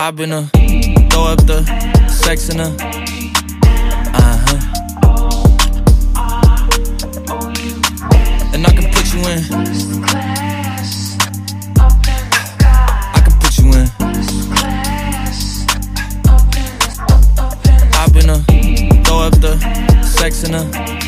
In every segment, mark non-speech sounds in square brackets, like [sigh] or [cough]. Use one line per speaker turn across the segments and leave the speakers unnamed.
I've been a throw up the sex in a uh huh. And I can put you in. I can put you in. I've been a throw up the sex in a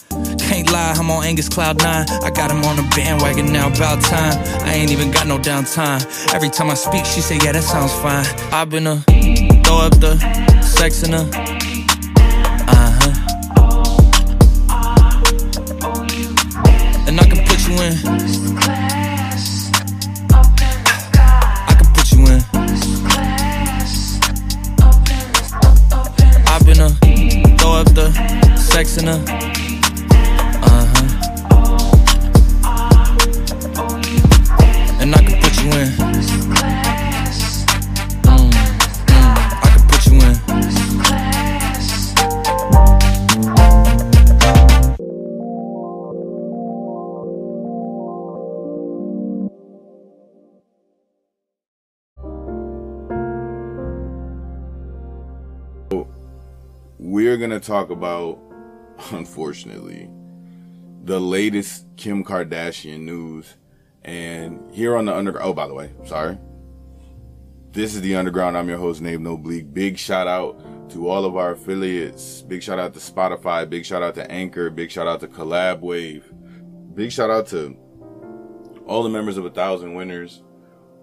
Can't lie, I'm on Angus Cloud 9. I got him on the bandwagon now, about time. I ain't even got no downtime. Every time I speak, she say, yeah, that sounds fine. I've been a throw up the sex in the sky I can put you in I've been a uh.
Going to talk about, [laughs] unfortunately, the latest Kim Kardashian news. And here on the underground, oh, by the way, sorry. This is the underground. I'm your host, Nave No Bleak. Big shout out to all of our affiliates. Big shout out to Spotify. Big shout out to Anchor. Big shout out to Collab Wave. Big shout out to all the members of A Thousand Winners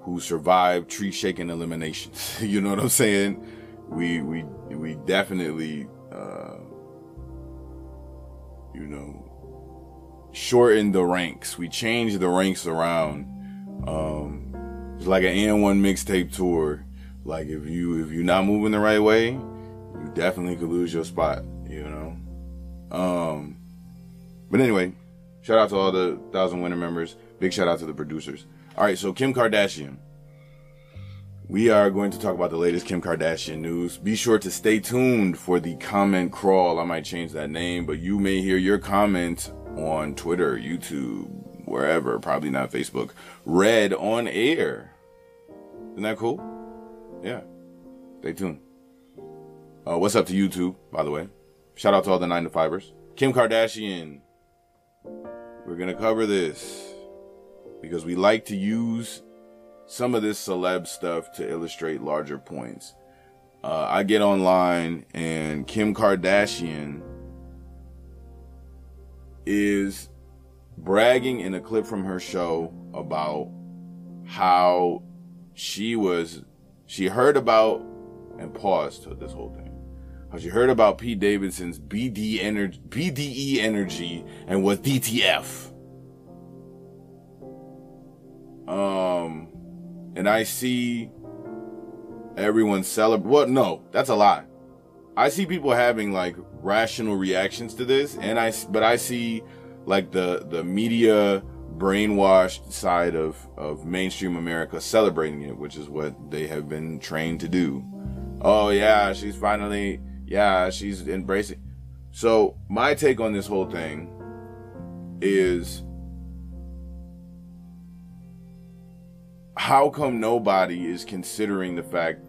who survived tree shaking eliminations. [laughs] you know what I'm saying? We we we definitely uh you know shortened the ranks. We changed the ranks around. Um it's like an N1 mixtape tour. Like if you if you're not moving the right way, you definitely could lose your spot, you know. Um but anyway, shout out to all the thousand winner members. Big shout out to the producers. All right, so Kim Kardashian. We are going to talk about the latest Kim Kardashian news. Be sure to stay tuned for the comment crawl. I might change that name, but you may hear your comment on Twitter, YouTube, wherever, probably not Facebook, read on air. Isn't that cool? Yeah. Stay tuned. Uh, what's up to YouTube, by the way? Shout out to all the 9 to 5ers. Kim Kardashian. We're going to cover this because we like to use some of this celeb stuff to illustrate larger points. Uh, I get online and Kim Kardashian is bragging in a clip from her show about how she was, she heard about and paused this whole thing. How she heard about Pete Davidson's BD energy, BDE energy and was DTF. Um, and I see everyone celebrate. Well, no, that's a lie. I see people having like rational reactions to this, and I but I see like the the media brainwashed side of, of mainstream America celebrating it, which is what they have been trained to do. Oh yeah, she's finally, yeah, she's embracing. So my take on this whole thing is how come nobody is considering the fact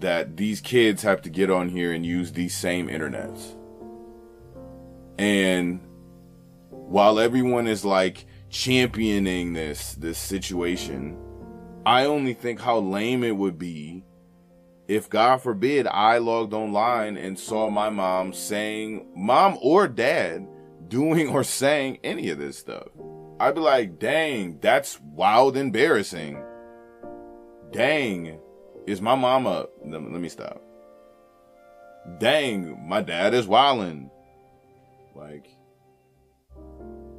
that these kids have to get on here and use these same internets? And while everyone is like championing this this situation, I only think how lame it would be if God forbid I logged online and saw my mom saying, mom or dad, doing or saying any of this stuff. I'd be like, dang, that's wild embarrassing. Dang, is my mama, let me stop. Dang, my dad is wildin'. Like,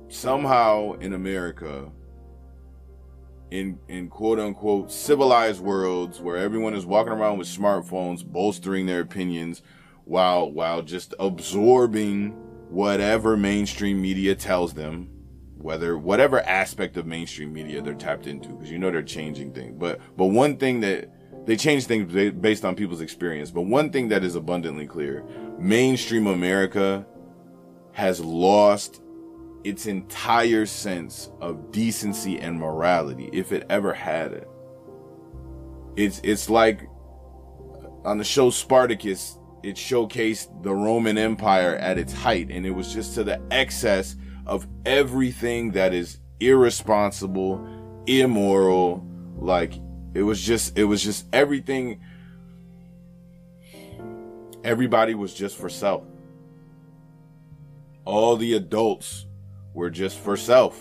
somehow in America, in in quote unquote civilized worlds where everyone is walking around with smartphones, bolstering their opinions, while while just absorbing whatever mainstream media tells them, whether whatever aspect of mainstream media they're tapped into, because you know they're changing things. But but one thing that they change things based on people's experience. But one thing that is abundantly clear: mainstream America has lost its entire sense of decency and morality, if it ever had it. It's it's like on the show Spartacus, it showcased the Roman Empire at its height, and it was just to the excess of everything that is irresponsible, immoral, like it was just it was just everything everybody was just for self. All the adults were just for self.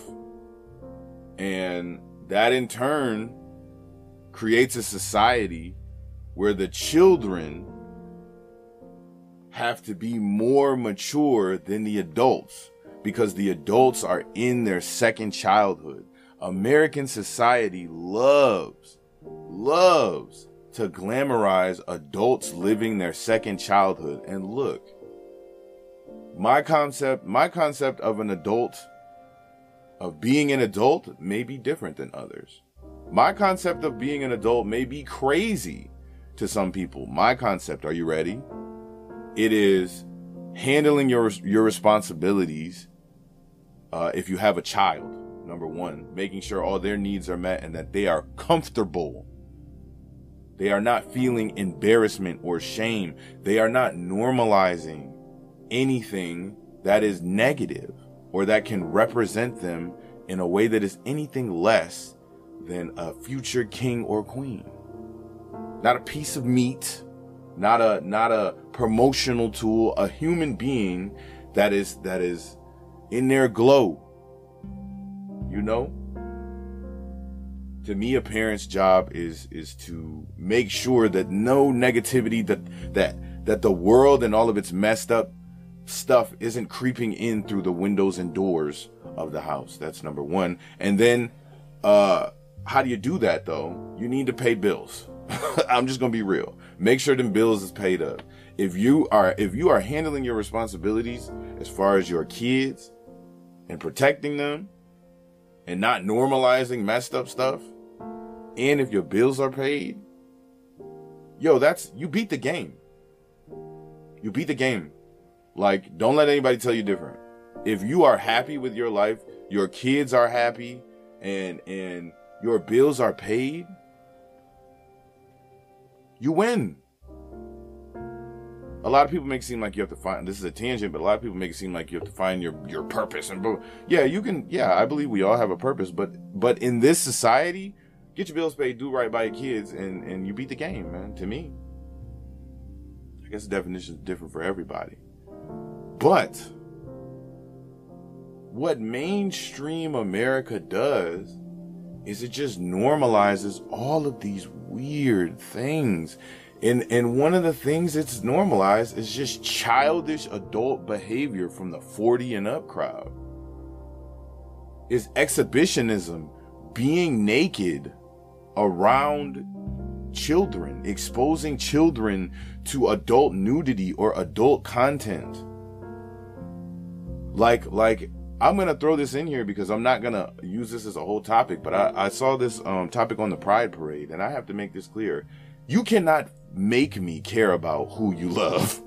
And that in turn creates a society where the children have to be more mature than the adults because the adults are in their second childhood. American society loves, loves to glamorize adults living their second childhood. And look, my concept my concept of an adult of being an adult may be different than others my concept of being an adult may be crazy to some people my concept are you ready it is handling your your responsibilities uh, if you have a child number one making sure all their needs are met and that they are comfortable they are not feeling embarrassment or shame they are not normalizing anything that is negative or that can represent them in a way that is anything less than a future king or queen. Not a piece of meat, not a not a promotional tool, a human being that is that is in their glow. You know? To me a parent's job is is to make sure that no negativity that that that the world and all of its messed up stuff isn't creeping in through the windows and doors of the house. That's number one. And then, uh, how do you do that though? You need to pay bills. [laughs] I'm just gonna be real. Make sure them bills is paid up. If you are if you are handling your responsibilities as far as your kids and protecting them and not normalizing messed up stuff, and if your bills are paid, yo, that's you beat the game. You beat the game. Like, don't let anybody tell you different. If you are happy with your life, your kids are happy, and and your bills are paid, you win. A lot of people make it seem like you have to find this is a tangent, but a lot of people make it seem like you have to find your your purpose and yeah, you can yeah, I believe we all have a purpose, but but in this society, get your bills paid, do right by your kids, and and you beat the game, man. To me, I guess the definition is different for everybody. But what mainstream America does is it just normalizes all of these weird things. And and one of the things it's normalized is just childish adult behavior from the 40 and up crowd. Is exhibitionism, being naked around children, exposing children to adult nudity or adult content like like I'm gonna throw this in here because I'm not gonna use this as a whole topic, but I, I saw this um, topic on the Pride Parade, and I have to make this clear. You cannot make me care about who you love.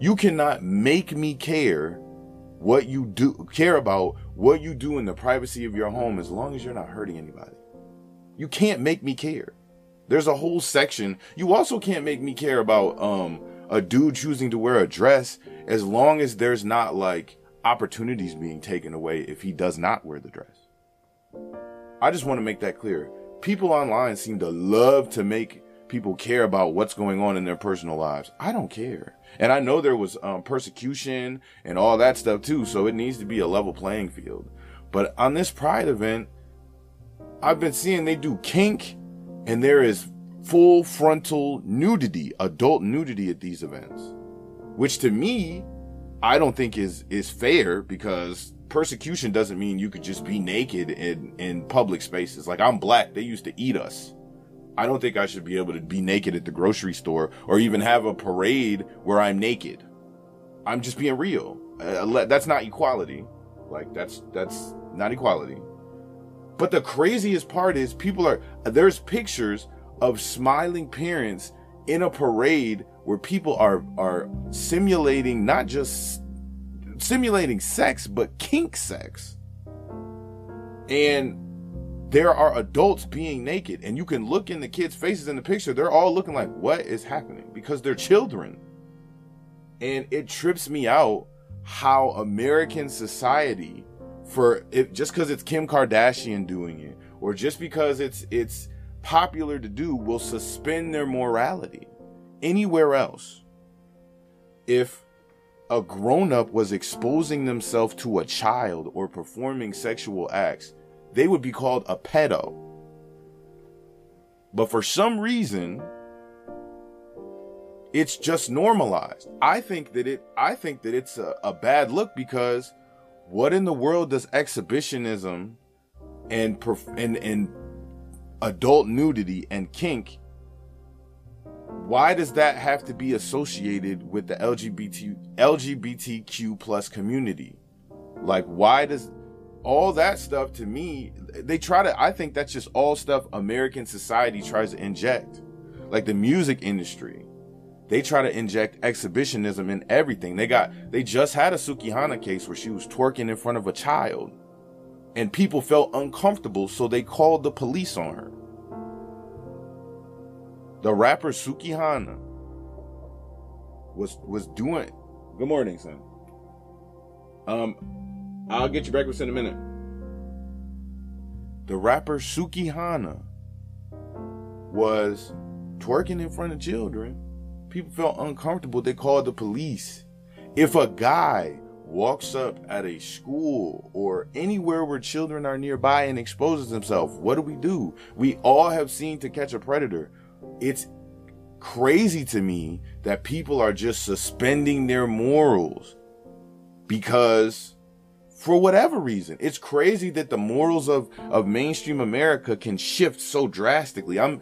You cannot make me care what you do care about what you do in the privacy of your home as long as you're not hurting anybody. You can't make me care. There's a whole section. You also can't make me care about um a dude choosing to wear a dress as long as there's not like opportunities being taken away if he does not wear the dress. I just want to make that clear. People online seem to love to make people care about what's going on in their personal lives. I don't care. And I know there was um, persecution and all that stuff too, so it needs to be a level playing field. But on this Pride event, I've been seeing they do kink and there is full frontal nudity, adult nudity at these events, which to me I don't think is is fair because persecution doesn't mean you could just be naked in in public spaces. Like I'm black, they used to eat us. I don't think I should be able to be naked at the grocery store or even have a parade where I'm naked. I'm just being real. Uh, that's not equality. Like that's that's not equality. But the craziest part is people are there's pictures of smiling parents in a parade where people are are simulating not just simulating sex but kink sex and there are adults being naked and you can look in the kids faces in the picture they're all looking like what is happening? Because they're children. And it trips me out how american society for if just because it's kim kardashian doing it or just because it's it's popular to do will suspend their morality anywhere else, if a grown up was exposing themselves to a child or performing sexual acts, they would be called a pedo. But for some reason, it's just normalized. I think that it I think that it's a, a bad look because what in the world does exhibitionism and and and adult nudity and kink why does that have to be associated with the LGBT LGBTQ plus community? Like, why does all that stuff to me? They try to. I think that's just all stuff American society tries to inject, like the music industry. They try to inject exhibitionism in everything. They got. They just had a Sukihana case where she was twerking in front of a child, and people felt uncomfortable, so they called the police on her. The rapper Sukihana was was doing. Good morning, son. Um, I'll get you breakfast in a minute. The rapper Sukihana was twerking in front of children. People felt uncomfortable. They called the police. If a guy walks up at a school or anywhere where children are nearby and exposes himself, what do we do? We all have seen To Catch a Predator it's crazy to me that people are just suspending their morals because for whatever reason. It's crazy that the morals of of mainstream america can shift so drastically. I'm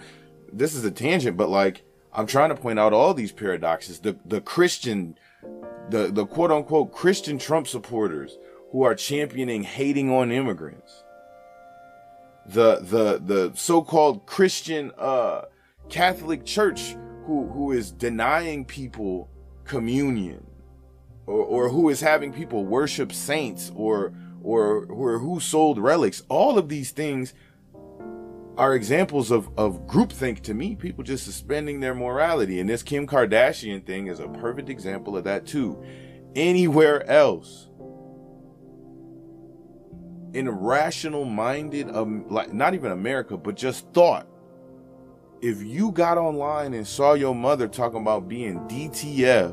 this is a tangent but like i'm trying to point out all these paradoxes. The the christian the the quote unquote christian trump supporters who are championing hating on immigrants. The the the so-called christian uh Catholic Church who who is denying people communion or, or who is having people worship saints or or or who sold relics. All of these things are examples of of groupthink to me. People just suspending their morality. And this Kim Kardashian thing is a perfect example of that too. Anywhere else in rational minded um, like not even America but just thought if you got online and saw your mother talking about being DTF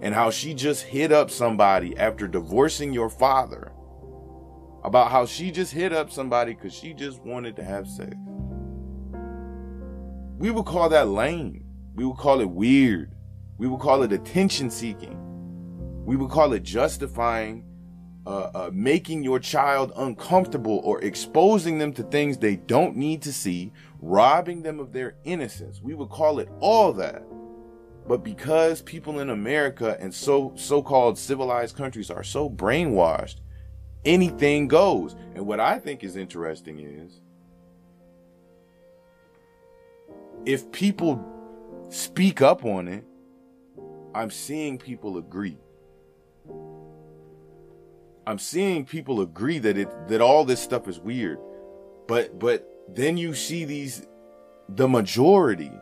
and how she just hit up somebody after divorcing your father, about how she just hit up somebody because she just wanted to have sex, we would call that lame. We would call it weird. We would call it attention seeking. We would call it justifying uh, uh, making your child uncomfortable or exposing them to things they don't need to see, robbing them of their innocence. We would call it all that. But because people in America and so so-called civilized countries are so brainwashed, anything goes. And what I think is interesting is if people speak up on it, I'm seeing people agree. I'm seeing people agree that it that all this stuff is weird. But but then you see these the majority,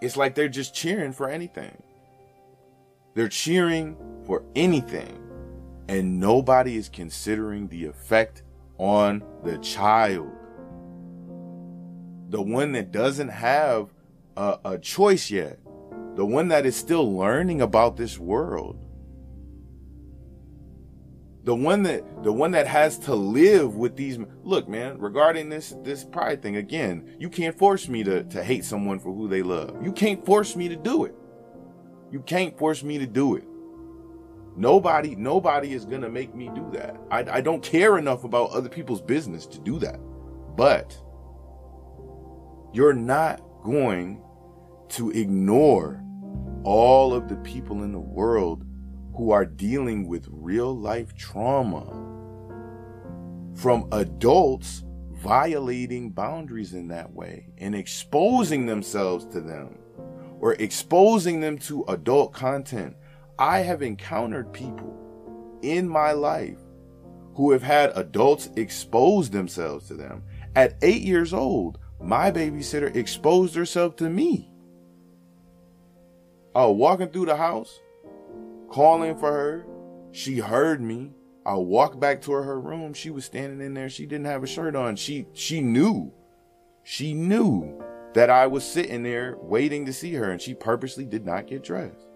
it's like they're just cheering for anything. They're cheering for anything. And nobody is considering the effect on the child. The one that doesn't have a, a choice yet. The one that is still learning about this world the one that the one that has to live with these look man regarding this this pride thing again you can't force me to to hate someone for who they love. You can't force me to do it. You can't force me to do it. Nobody nobody is gonna make me do that. I, I don't care enough about other people's business to do that. But you're not going to ignore all of the people in the world who are dealing with real life trauma from adults violating boundaries in that way and exposing themselves to them or exposing them to adult content. I have encountered people in my life who have had adults expose themselves to them. At eight years old, my babysitter exposed herself to me. Oh, walking through the house, calling for her. She heard me. I walked back to her room. She was standing in there. She didn't have a shirt on. She she knew. She knew that I was sitting there waiting to see her and she purposely did not get dressed.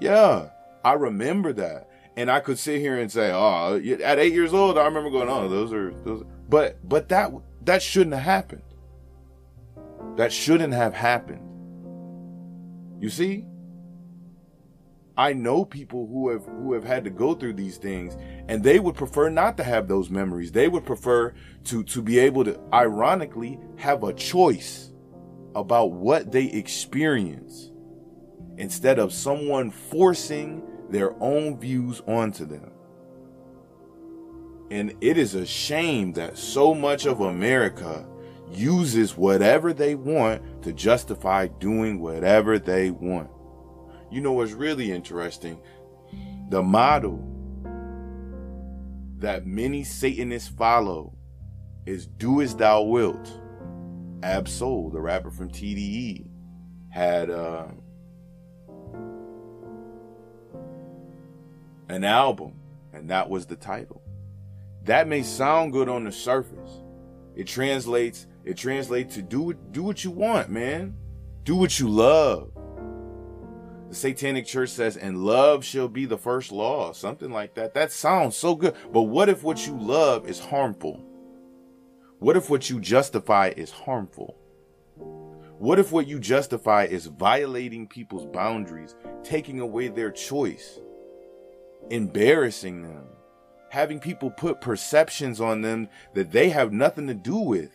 Yeah, I remember that. And I could sit here and say, "Oh, at 8 years old, I remember going, "Oh, those are those." But but that that shouldn't have happened. That shouldn't have happened. You see? I know people who have who have had to go through these things and they would prefer not to have those memories. They would prefer to to be able to ironically have a choice about what they experience instead of someone forcing their own views onto them. And it is a shame that so much of America uses whatever they want to justify doing whatever they want. You know what's really interesting? The model that many Satanists follow is do as thou wilt. Ab-Soul, the rapper from TDE, had uh, an album, and that was the title. That may sound good on the surface. It translates. It translates to do do what you want, man. Do what you love the satanic church says, and love shall be the first law, something like that. That sounds so good. But what if what you love is harmful? What if what you justify is harmful? What if what you justify is violating people's boundaries, taking away their choice, embarrassing them, having people put perceptions on them that they have nothing to do with?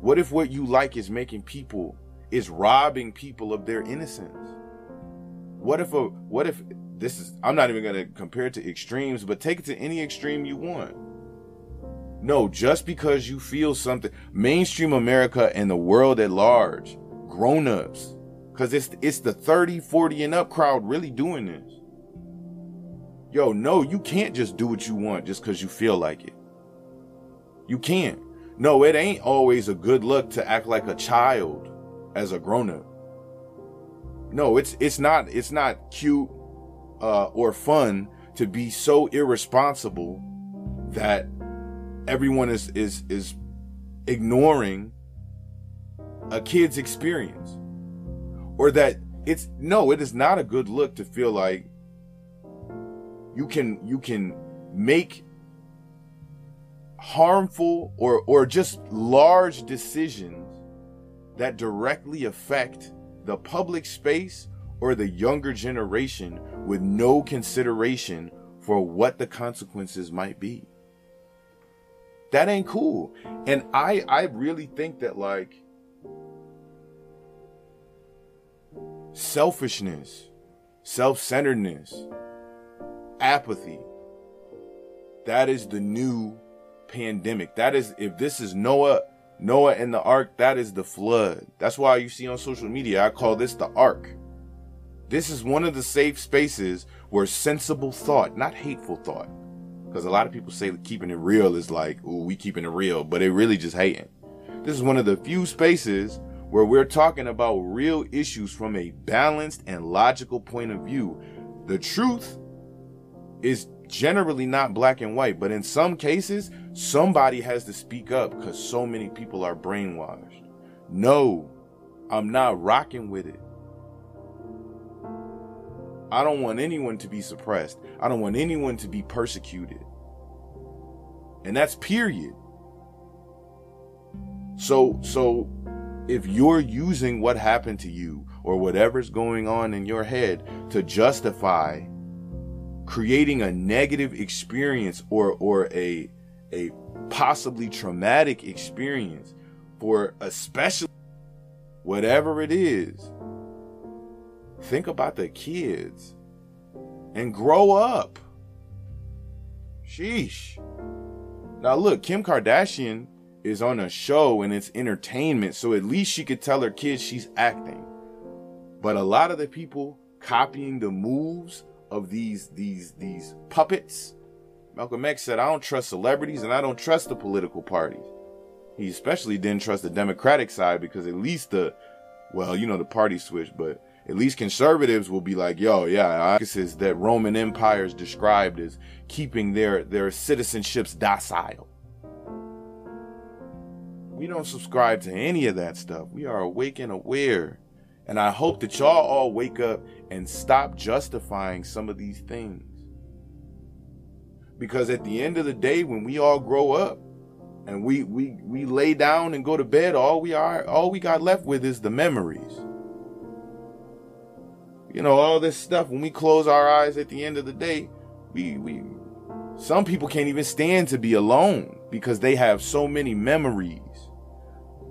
What if what you like is making people is robbing people of their innocence. What if a what if this is I'm not even going to compare it to extremes, but take it to any extreme you want. No, just because you feel something, mainstream America and the world at large, grown-ups, cuz it's it's the 30, 40 and up crowd really doing this. Yo, no, you can't just do what you want just cuz you feel like it. You can't. No, it ain't always a good look to act like a child as a grown up. No, it's it's not it's not cute uh, or fun to be so irresponsible that everyone is is is ignoring a kid's experience or that it's no it is not a good look to feel like you can you can make harmful or or just large decisions that directly affect the public space or the younger generation with no consideration for what the consequences might be. That ain't cool. And I I really think that like selfishness, self-centeredness, apathy. That is the new pandemic. That is, if this is Noah, Noah and the ark, that is the flood. That's why you see on social media, I call this the ark. This is one of the safe spaces where sensible thought, not hateful thought, because a lot of people say keeping it real is like, ooh, we keeping it real, but it really just hating. This is one of the few spaces where we're talking about real issues from a balanced and logical point of view. The truth is generally not black and white, but in some cases, somebody has to speak up because so many people are brainwashed. No, I'm not rocking with it. I don't want anyone to be suppressed. I don't want anyone to be persecuted. And that's period. So, so if you're using what happened to you or whatever's going on in your head to justify creating a negative experience or or a a possibly traumatic experience for especially whatever it is. Think about the kids and grow up. Sheesh. Now look kim kardashian is on a show and it's entertainment, so at least she could tell her kids she's acting. But a lot of the people copying the moves of these these these puppets, Malcolm X said, I don't trust celebrities and I don't trust the political parties. He especially didn't trust the Democratic side because at least the well, you know, the party switch, but at least conservatives will be like, yo, yeah, this is that Roman Empire is described as keeping their their citizenships docile. We don't subscribe to any of that stuff. We are awake and aware. And I hope that y'all all wake up and stop justifying some of these things. Because at the end of the day, when we all grow up and we we we lay down and go to bed, all we are all we got left with is the memories. You know, all this stuff, when we close our eyes at the end of the day, we we some people can't even stand to be alone because they have so many memories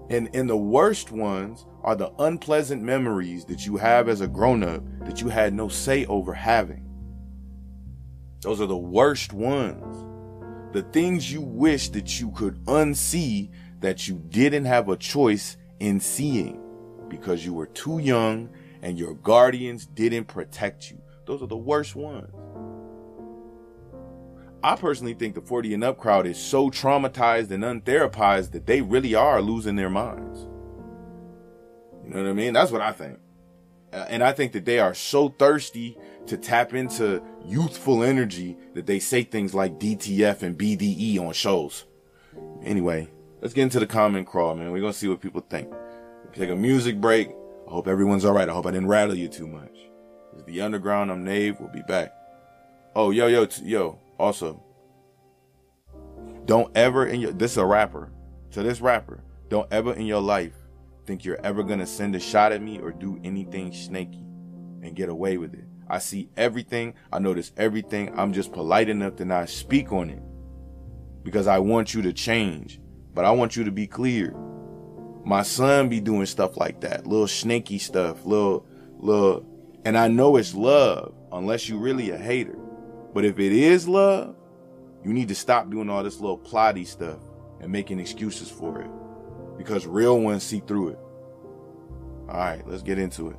and, and the worst ones are the unpleasant memories that you have as a grown up that you had no say over having. Those are the worst ones. The things you wish that you could unsee that you didn't have a choice in seeing because you were too young and your guardians didn't protect you. Those are the worst ones. I personally think the 40 and up crowd is so traumatized and untherapized that they really are losing their minds. You know what I mean? That's what I think. Uh, and I think that they are so thirsty to tap into youthful energy that they say things like DTF and BDE on shows. Anyway, let's get into the comment crawl, man. We're going to see what people think. Take a music break. I hope everyone's all right. I hope I didn't rattle you too much. It's the underground. I'm Nave. We'll be back. Oh, yo, yo, t- yo. Also, don't ever in your this is a rapper. To this rapper, don't ever in your life think you're ever gonna send a shot at me or do anything snaky and get away with it. I see everything, I notice everything. I'm just polite enough to not speak on it. Because I want you to change. But I want you to be clear. My son be doing stuff like that. Little snaky stuff, little little and I know it's love, unless you really a hater. But if it is love, you need to stop doing all this little plotty stuff and making excuses for it. Because real ones see through it. All right, let's get into it.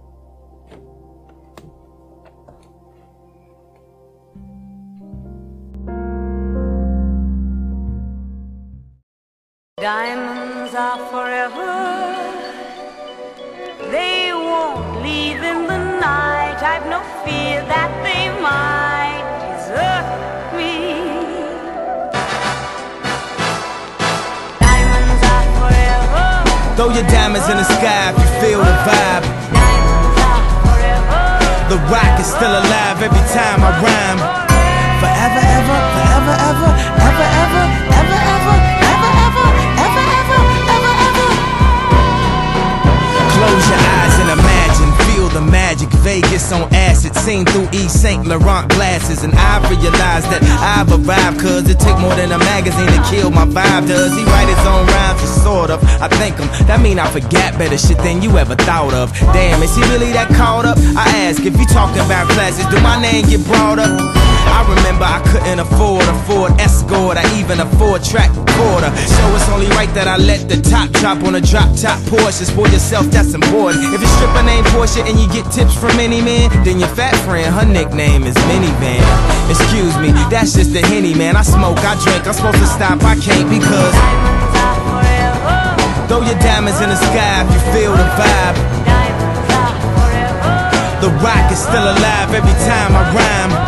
Diamonds are forever. They won't leave in the night. I've no fear that
Throw your diamonds in the sky if you feel the vibe. The rock is still alive every time I rhyme. Forever, ever, forever, ever, ever, ever, ever, ever, ever, ever, ever, ever, ever, ever. Close your eyes feel the magic. Vegas on acid, seen through Yves Saint Laurent glasses. And I realize that I've arrived, cause it took more than a magazine to kill my vibe. Does he write his own rhymes? Sort of. I think him. That mean I forget better shit than you ever thought of. Damn, is he really that caught up? I ask if you talking about classes, do my name get brought up? I remember I couldn't afford a Ford Escort or even a four track recorder. So it's only right that I let the top drop on a drop top Porsche. For yourself, that's important. If you your stripper name Portia and you get tips from any man, then your fat friend, her nickname is Minivan. Excuse me, that's just the henny, man. I smoke, I drink, I'm supposed to stop, I can't because. Throw your diamonds in the sky if you feel the vibe. The rock is still alive every time I rhyme.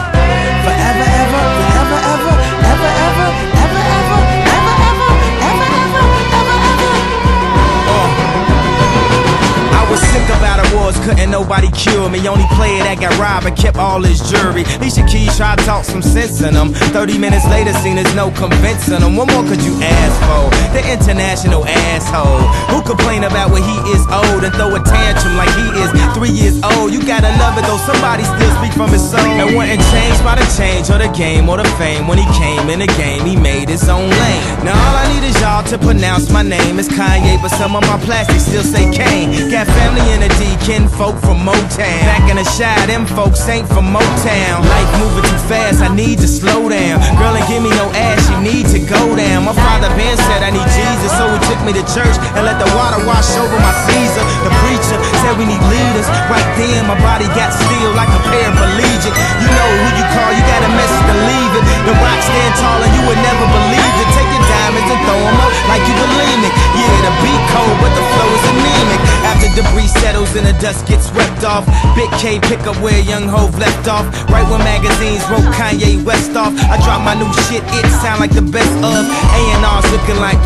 Was sick about awards, couldn't nobody cure me. Only player that got robbed and kept all his jury. Alicia Keys tried to talk some sense in them. 30 minutes later, seen there's no convincing them. What more could you ask for? The international asshole. Who complain about when he is old and throw a tantrum like he is three years old? You gotta love it though, somebody still speak from his soul. And wasn't changed by the change or the game or the fame. When he came in the game, he made his own lane. Now all I need is y'all to pronounce my name. It's Kanye, but some of my plastics still say Kane. Got family in the D, kin folk from Motown. Back in the Chi, them folks ain't from Motown. Life moving too fast, I need to slow down. Girl, ain't give me no ass, you need to go down. My father Ben said I need Jesus, so he took me to church and let the water wash over my Caesar. The preacher said we need leaders. Right then, my body got still like a paraplegic. You know who you call, you got a message to leave it. The rock stand tall and you would never believe it. Take your diamonds and throw them up like you believe it. Yeah, the beat cold, but the flow is anemic. After debris settles and the dust gets swept off, Big K pick up where Young Hove left off. Right when magazines wrote Kanye West off, I drop my new shit, it sound like the best of. A&R's looking like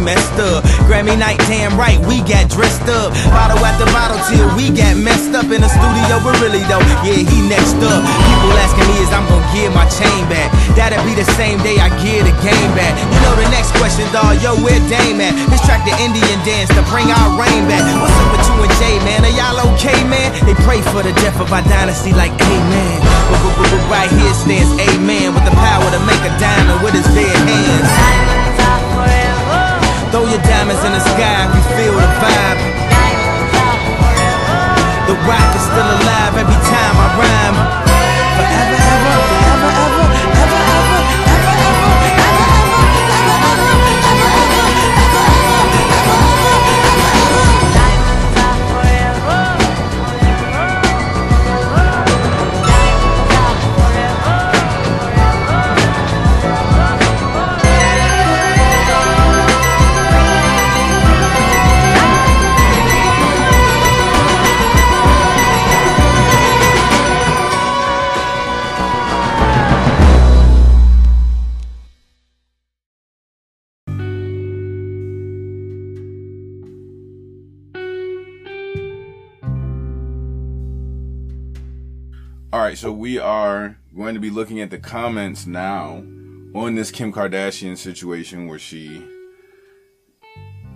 messed up. Grammy night, damn right, we got dressed up. Bottle after bottle till we got messed up in the studio, but really though, yeah, he next up. People asking me is I'm gonna give my chain back. That'll be the same day I give the game back. You know the next question, dawg, yo, where Dame at? This track the Indian dance to bring our rain back. What's up with you and Jay, man? Are y'all okay, man? They pray for the death of our dynasty like amen. Right here stands amen with the power to make a diamond with his bare hands.
Diamonds
in the sky you feel the vibe. The rock is still alive every time I rhyme. Forever, ever,
All right, so we are going to be looking at the comments now on this Kim Kardashian situation where she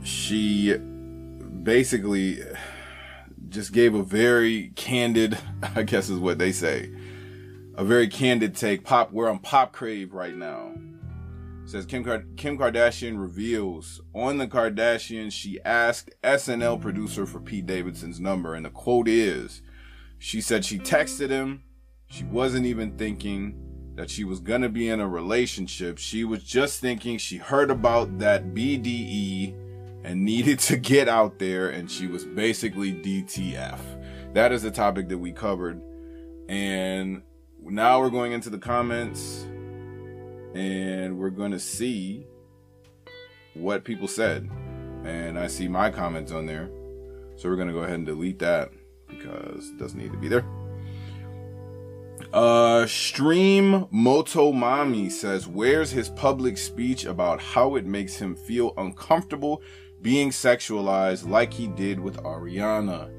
she basically just gave a very candid, [laughs] I guess is what they say, a very candid take. Pop, we're on Pop Crave right now. Says Kim, Kar- Kim Kardashian reveals on the Kardashians she asked SNL producer for Pete Davidson's number, and the quote is. She said she texted him. She wasn't even thinking that she was gonna be in a relationship. She was just thinking she heard about that BDE and [laughs] needed to get out there, and she was basically DTF. That is the topic that we covered. And now we're going into the comments and we're gonna see what people said. And I see my comments on there. So we're gonna go ahead and delete that because it doesn't need to be there. Uh, Stream Motomami says, Where's his public speech about how it makes him feel uncomfortable being sexualized like he did with Ariana?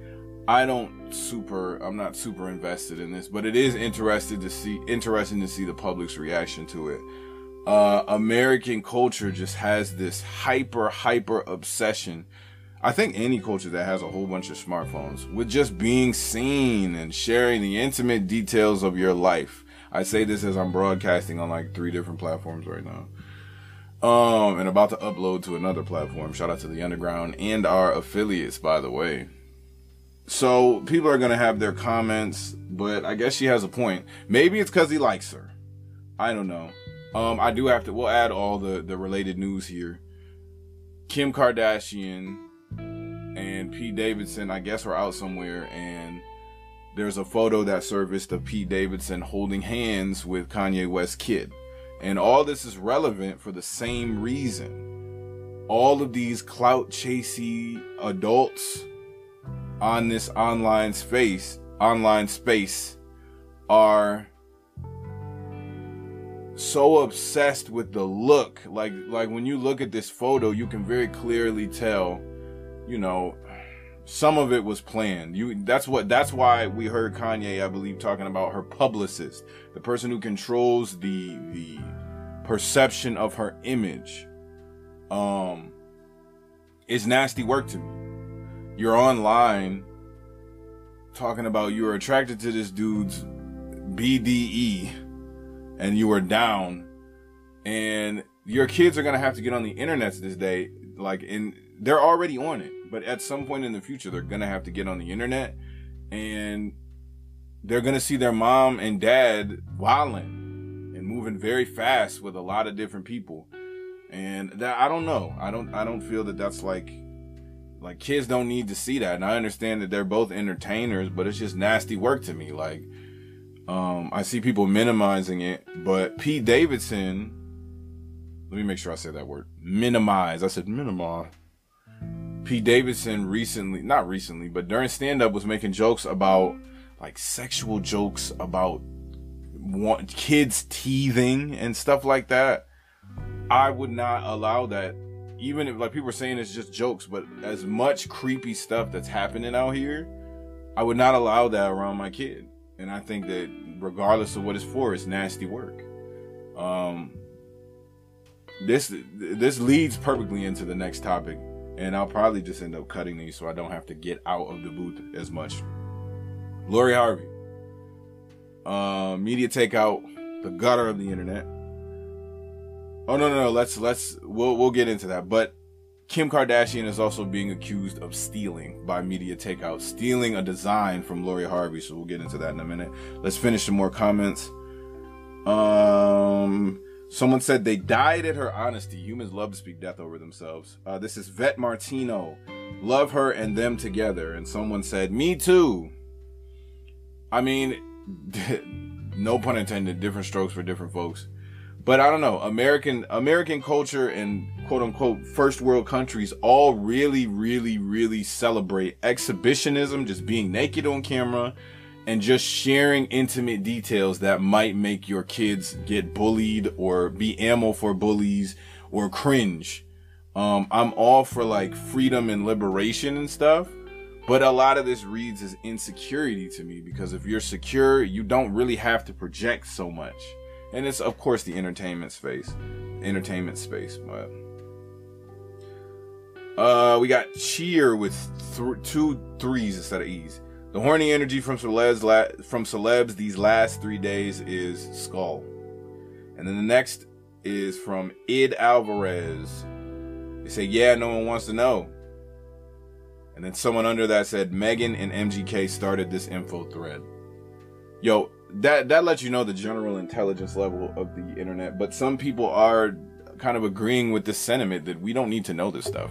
I don't super, I'm not super invested in this, but it is interested to see, interesting to see the public's reaction to it. Uh, American culture just has this hyper, hyper obsession I think any culture that has a whole bunch of smartphones with just being seen and sharing the intimate details of your life. I say this as I'm broadcasting on like three different platforms right now. Um, and about to upload to another platform. Shout out to the underground and our affiliates, by the way. So people are gonna have their comments, but I guess she has a point. Maybe it's because he likes her. I don't know. Um, I do have to. We'll add all the the related news here. Kim Kardashian and Pete Davidson, I guess, are out somewhere, and there's a photo that surfaced of Pete Davidson holding hands with Kanye West kid. And all this is relevant for the same reason. All of these clout chasey adults on this online space, online space are so obsessed with the look. Like like when you look at this photo, you can very clearly tell, you know, some of it was planned. You that's what that's why we heard Kanye, I believe, talking about her publicist, the person who controls the the perception of her image. Um is nasty work to me. You're online talking about you're attracted to this dude's BDE and you are down and your kids are going to have to get on the internet this day like in they're already on it but at some point in the future they're to have to get on the internet and they're to see their mom and dad wilding and moving very fast with a lot of different people and that I don't know I don't I don't feel that that's like like kids don't need to see that and I understand that they're both entertainers but it's just nasty work to me like um, I see people minimizing it, but Pete Davidson, let me make sure I say that word, minimize. I said minimize. Pete Davidson recently, not recently, but during stand up was making jokes about like sexual jokes about want, kids teething and stuff like that. I would not allow that. Even if like people are saying it's just jokes, but as much creepy stuff that's happening out here, I would not allow that around my kid and I think that regardless of what it's for, it's nasty work. Um, this this leads perfectly into the next topic, and I'll probably just end up cutting these so I don't have to get out of the booth as much. Lori Harvey, uh, media takeout, the gutter of the internet. Oh no no no, let's let's we'll we'll get into that, but Kim Kardashian is also being accused of stealing by Media Takeout, stealing a design from Lori Harvey. So we'll get into that in a minute. Let's finish some more comments. Um, someone said they died at her honesty. Humans love to speak death over themselves. Uh, this is Vet Martino. Love her and them together. And someone said, Me too. I mean, [laughs] no pun intended, different strokes for different folks but I don't know. American American culture and quote unquote first world countries all really, really, really celebrate exhibitionism, just being naked on camera, and just sharing intimate details that might make your kids get bullied or be ammo for bullies or cringe. Um, I'm all for like freedom and liberation and stuff. But a lot of this reads as insecurity to me because if you're secure, you don't really have to project so much and it's of course the entertainment space, entertainment space. But uh, we got cheer with th- two threes instead of e's. The horny energy from celebs la- from celebs these last three days is skull, and then the next is from Id Alvarez. They say, "Yeah, no one wants to know." And then someone under that said, "Megan and MGK started this info thread." Yo, that that lets you know the general intelligence level of the internet. But some people are kind of agreeing with the sentiment that we don't need to know this stuff.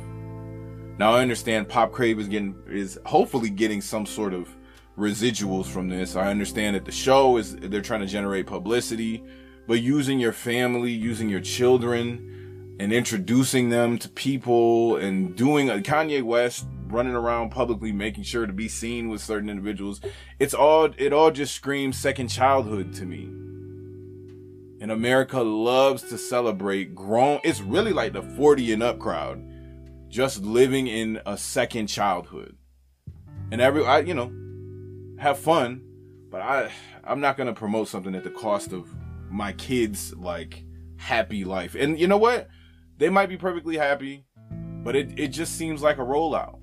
Now I understand Pop Crave is getting is hopefully getting some sort of residuals from this. I understand that the show is they're trying to generate publicity, but using your family, using your children, and introducing them to people and doing a Kanye West running around publicly making sure to be seen with certain individuals it's all it all just screams second childhood to me and america loves to celebrate grown it's really like the 40 and up crowd just living in a second childhood and every i you know have fun but i i'm not to promote something at the cost of my kids like happy life and you know what they might be perfectly happy but it, it just seems like a rollout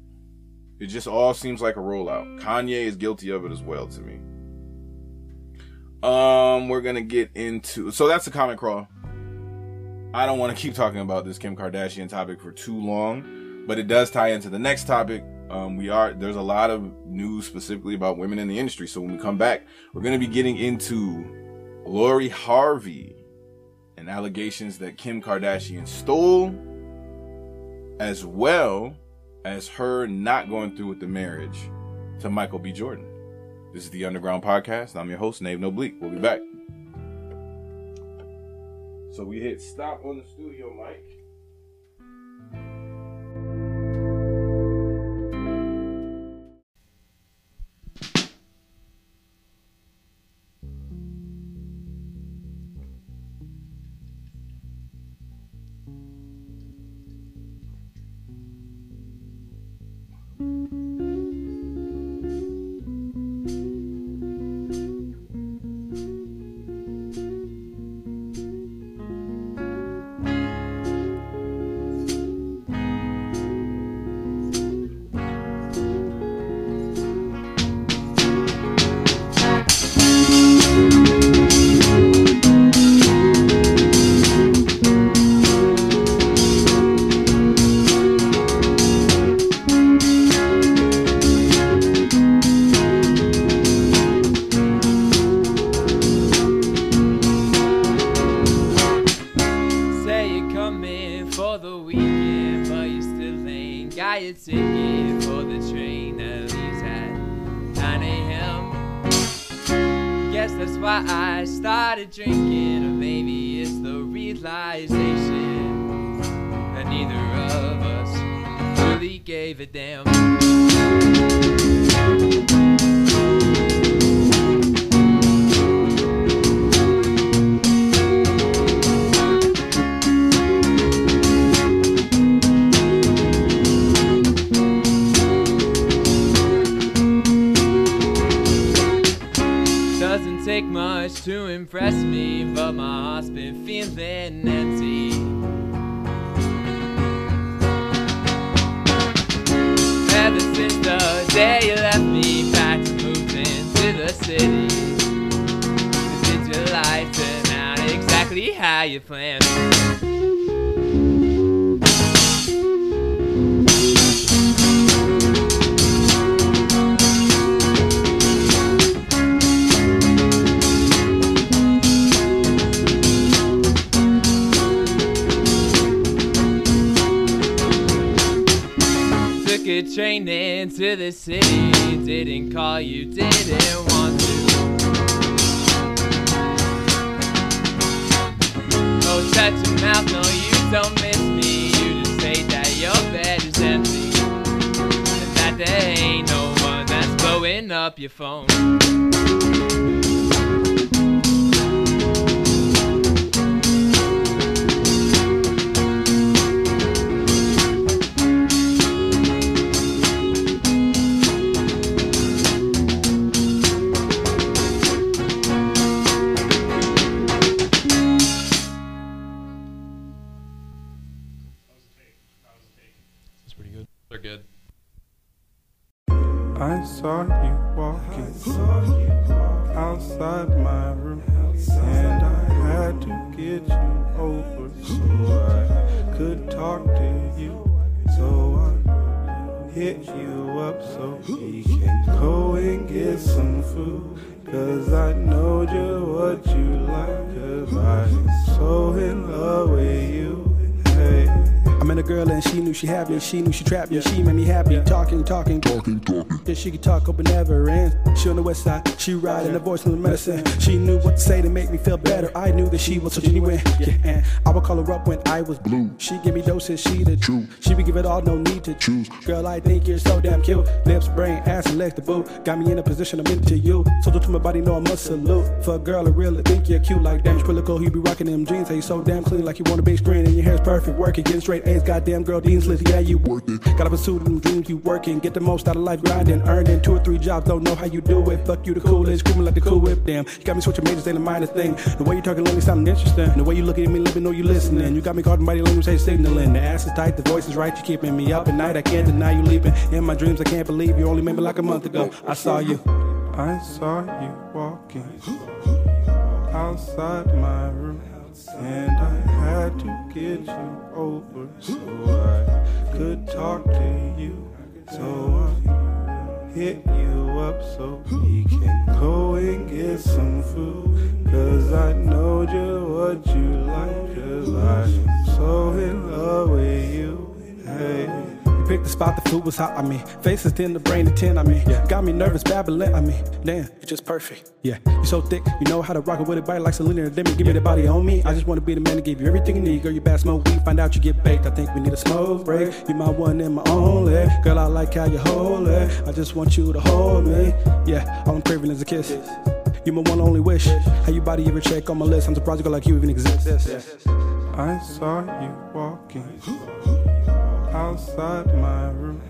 it just all seems like a rollout. Kanye is guilty of it as well to me. Um, we're gonna get into so that's a comment crawl. I don't want to keep talking about this Kim Kardashian topic for too long, but it does tie into the next topic. Um, we are there's a lot of news specifically about women in the industry. So when we come back, we're gonna be getting into Lori Harvey and allegations that Kim Kardashian stole, as well as her not going through with the marriage to Michael B. Jordan. This is the Underground Podcast. I'm your host, Nave Noblique. We'll be back. So we hit stop on the studio mic.
Train into the city. Didn't call you, didn't want to. Oh, shut your mouth, no, you don't miss me. You just say that your bed is empty. And that there ain't no one that's blowing up your phone.
So
girl and she knew she had me. She knew she trapped me. She made me happy. Talking, talking, talking, talking. Yeah, she could talk up and never ends. She on the west side. She riding the voice of the medicine. She knew what to say to make me feel better. I knew that she was so genuine. Yeah, and I would call her up when I was blue. She give me doses. She the truth. She would give it all. No need to choose. Girl, I think you're so damn cute. Lips, brain, ass, and legs to boot. Got me in a position I'm into you. So to my body, know I must salute. For a girl, I really think you're cute like damn. Critical, you be rocking them jeans. You so damn clean like you want a big screen and your hair's perfect. Working, getting straight A's. Goddamn girl, Dean's list. Yeah, you worth it. Gotta pursue them dreams you working. Get the most out of life, grinding, earning two or three jobs. Don't know how you do it. Fuck you, the coolest, screaming like the cool whip. Damn, you got me switching majors, ain't the minor thing. The way you talking lately sounding interesting. And the way you look at me, let me know you listening. You got me caught in body language, say signaling. The ass is tight, the voice is right. You keeping me up at night. I can't deny you leaping. In my dreams, I can't believe you only made me like a month ago. I saw you.
I saw you walking [gasps] outside my room, and I had to get you over so I could talk to you. So I hit you up so we can go and get some food. Cause I know just what you like, cause I'm so in love with you. Hey.
You picked the spot, the food was hot, I mean. Faces thin, the brain to 10, I mean. Got me nervous, babbling, I mean. Damn, you're just perfect. Yeah, you so thick, you know how to rock it with a body like Selena and Demi. Give me the body on me. I just wanna be the man to give you everything you need. Girl, you bad smoke weed, find out you get baked. I think we need a smoke break. You my one and my only. Girl, I like how you hold it. I just want you to hold me. Yeah, all I'm craving is a kiss. You my one only wish. How you body ever check on my list? I'm surprised a girl like you even exists.
I saw you walking [gasps] [gasps] [gasps] outside my room,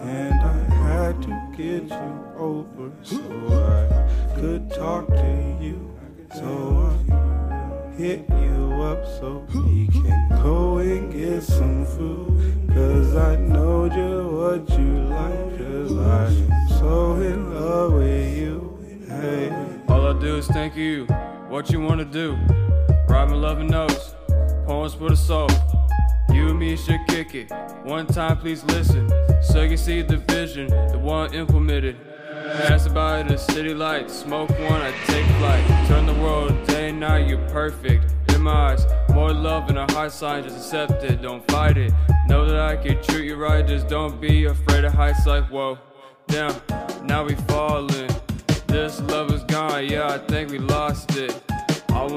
and I had to get you over so I could talk to you. So I hit you up so we can go and get some food. Cause I know just what you like, cause I'm so in love with you. Hey.
All I do is thank you. What you wanna do? Write my loving notes, poems for the soul. You and me should kick it. One time, please listen. So you see the vision, the one implemented. Pass it by the city lights, smoke one, I take flight. Turn the world day and night, you're perfect. In my eyes, more love and a high sign, just accept it, don't fight it. Know that I can treat you right, just don't be afraid of heights like whoa. Damn, now we falling. This love is gone, yeah, I think we lost it.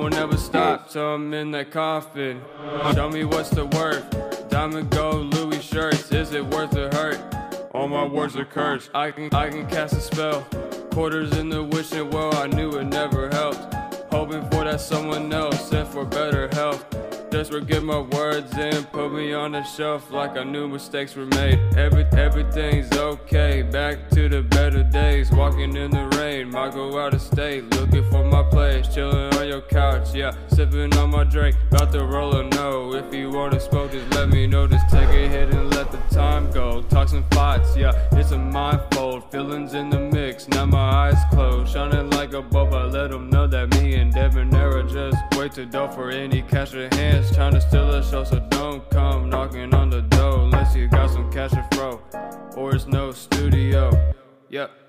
I won't ever stop till I'm in that coffin. Show me what's the worth. Diamond gold Louis shirts, is it worth the hurt? All my words are cursed. I can I can cast a spell. Quarters in the wishing well, I knew it never helped. Hoping for that someone else and for better health. Just forget my words and put me on the shelf like I knew mistakes were made. Every, everything's okay, back to the better days. Walking in the rain, might go out of state, looking for my place, chilling on your couch, yeah, sipping on my drink. About to roll a no. If you wanna smoke, just let me know. Just take a hit and let the time go. Talk some thoughts, yeah, it's a mindfold. Feelings in the mix, now my eyes closed, shining like a bulb. I let them know that me and Debonair just way too door for any cash in hands. Trying to steal a show, so don't come knocking on the door unless you got some cash to throw or it's no studio. Yep.